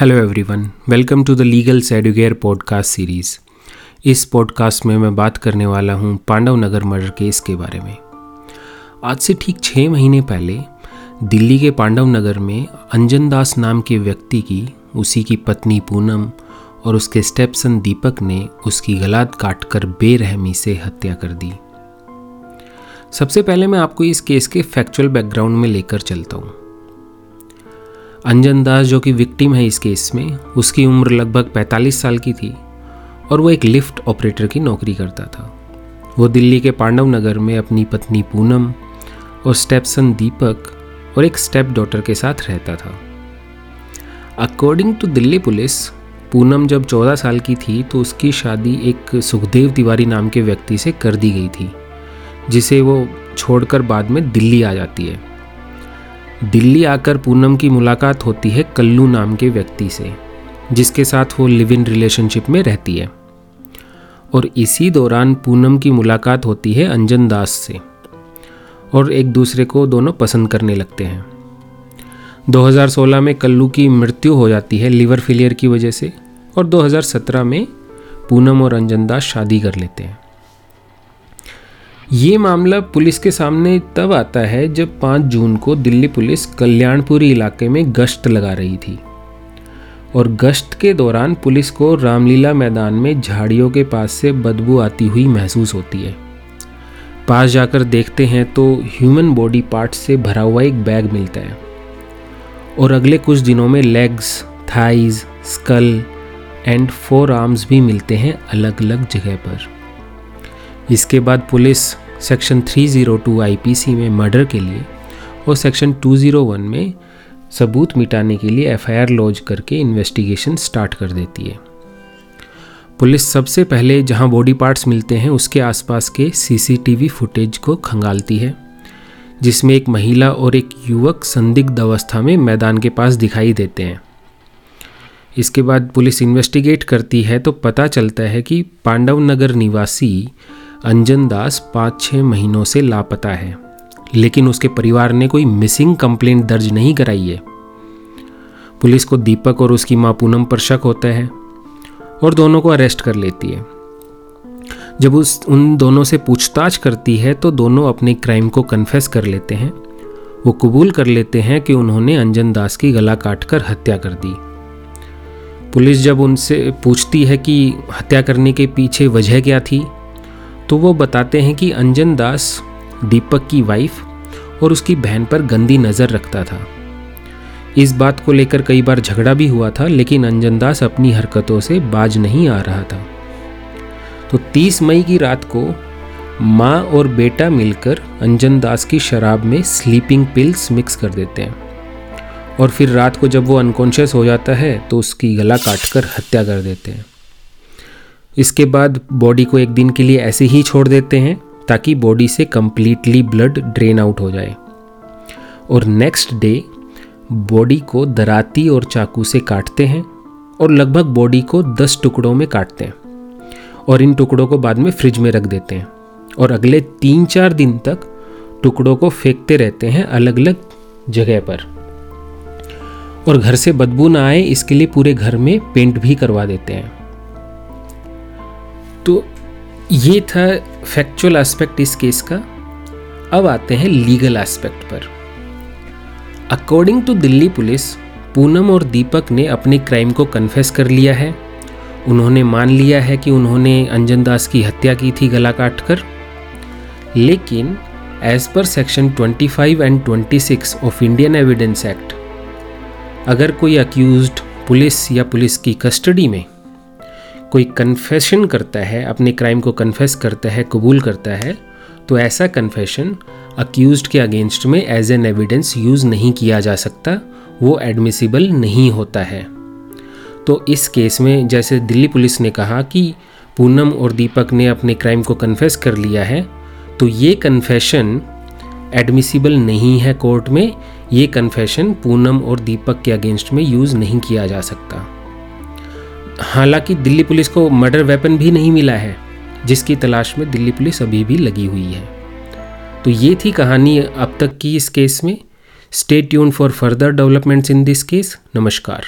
Hello everyone welcome to the legal सेडुगेयर podcast series इस podcast में मैं बात करने वाला हूँ पांडव नगर मर्डर केस के बारे में। आज से ठीक छः महीने पहले, दिल्ली के पांडव नगर में अंजन दास नाम के व्यक्ति की, उसी की पत्नी पूनम और उसके स्टेपसन दीपक ने उसकी गलात काट कर बेरहमी से हत्या कर दी। सबसे पहले मैं आपको इस केस के फैक्चुअल बैकग्राउंड में लेकर चलता हूँ। अंजन दास जो कि विक्टिम है इस केस में, उसकी उम्र लगभग 45 साल की थी और वो एक लिफ्ट ऑपरेटर की नौकरी करता था। वो दिल्ली के पांडव नगर में अपनी पत्नी पूनम और स्टेपसन दीपक और एक स्टेप डॉटर के साथ रहता था। According to Delhi police, Poonam जब 14 साल की थी तो उसकी शादी एक सुखदेव तिवारी नाम के व्यक्ति से कर दी गई थी, जिसे वो छोड़कर बाद में दिल्ली आ जाती है। दिल्ली आकर पूनम की मुलाकात होती है कल्लू नाम के व्यक्ति से, जिसके साथ वो लिव इन रिलेशनशिप में रहती है। और इसी दौरान पूनम की मुलाकात होती है अंजन दास से, और एक दूसरे को दोनों पसंद करने लगते हैं। 2016 में कल्लू की मृत्यु हो जाती है लीवर फेलियर की वजह से, और 2017 में पूनम और अंजन दास शादी कर लेते हैं। ये मामला पुलिस के सामने तब आता है जब 5 जून को दिल्ली पुलिस कल्याणपुरी इलाके में गश्त लगा रही थी। और गश्त के दौरान पुलिस को रामलीला मैदान में झाड़ियों के पास से बदबू आती हुई महसूस होती है। पास जाकर देखते हैं तो ह्यूमन बॉडी पार्ट से भरा हुआ एक बैग मिलता है। और अगले कुछ दिनों में legs, thighs, skull and forearms भी मिलते हैं अलग अलग जगह पर। इसके बाद पुलिस सेक्शन 302 आईपीसी में मर्डर के लिए और सेक्शन 201 में सबूत मिटाने के लिए एफआईआर लॉन्च करके इन्वेस्टिगेशन स्टार्ट कर देती है। पुलिस सबसे पहले जहाँ बॉडी पार्ट्स मिलते हैं, उसके आसपास के सीसीटीवी फुटेज को खंगालती है, जिसमें एक महिला और एक युवक संदिग्ध अवस्था में मैदान के पास दिखाई देते हैं। इसके बाद पुलिस इन्वेस्टिगेट करती है तो पता चलता है कि पांडव नगर निवासी अंजन दास पाँच छः महीनों से लापता है, लेकिन उसके परिवार ने कोई मिसिंग कंप्लेंट दर्ज नहीं कराई है। पुलिस को दीपक और उसकी माँ पूनम पर शक होता है और दोनों को अरेस्ट कर लेती है। जब उस, उन दोनों से पूछताछ करती है तो दोनों अपने क्राइम को कन्फेस कर लेते हैं। वो कबूल कर लेते हैं कि उन्होंने अंजन दास की गला काटकर हत्या कर दी। पुलिस जब उनसे पूछती है कि हत्या करने के पीछे वजह क्या थी तो वो बताते हैं कि अंजन दास, दीपक की वाइफ और उसकी बहन पर गंदी नज़र रखता था। इस बात को लेकर कई बार झगड़ा भी हुआ था, लेकिन अंजन दास अपनी हरकतों से बाज नहीं आ रहा था। तो 30 मई की रात को माँ और बेटा मिलकर अंजन दास की शराब में स्लीपिंग पिल्स मिक्स कर देते हैं। और फिर रात को जब वो अनकॉन्शियस हो जाता है तो उसकी गला काटकर हत्या कर देते हैं। इसके बाद बॉडी को एक दिन के लिए ऐसे ही छोड़ देते हैं ताकि बॉडी से कंप्लीटली ब्लड ड्रेन आउट हो जाए। और नेक्स्ट डे बॉडी को दराती और चाकू से काटते हैं और लगभग बॉडी को 10 टुकड़ों में काटते हैं और इन टुकड़ों को बाद में फ्रिज में रख देते हैं। और अगले तीन चार दिन तक टुकड़ों को फेंकते रहते हैं अलग अलग जगह पर। और घर से बदबू ना आए, इसके लिए पूरे घर में पेंट भी करवा देते हैं। तो ये था फैक्चुअल एस्पेक्ट इस केस का। अब आते हैं लीगल एस्पेक्ट पर। According to Delhi police, Poonam और दीपक ने अपने क्राइम को कन्फेस कर लिया है। उन्होंने मान लिया है कि उन्होंने अंजन दास की हत्या की थी गला काट कर लेकिन एज पर section 25 and 26 of Indian Evidence Act अगर कोई अक्यूज्ड पुलिस या पुलिस की कस्टडी में कोई कन्फेशन करता है, अपने क्राइम को कन्फेस करता है, कबूल करता है तो ऐसा कन्फेशन अक्यूज के अगेंस्ट में एज एन एविडेंस यूज़ नहीं किया जा सकता, वो एडमिसिबल नहीं होता है। तो इस केस में जैसे दिल्ली पुलिस ने कहा कि पूनम और दीपक ने अपने क्राइम को कन्फेस कर लिया है तो ये कन्फेशन एडमिसिबल नहीं है कोर्ट में, ये कन्फेशन पूनम और दीपक के अगेंस्ट में यूज़ नहीं किया जा सकता। हालाँकि दिल्ली पुलिस को मर्डर वेपन भी नहीं मिला है, जिसकी तलाश में दिल्ली पुलिस अभी भी लगी हुई है। तो ये थी कहानी अब तक की इस केस में। Stay tune for further developments in this case नमस्कार।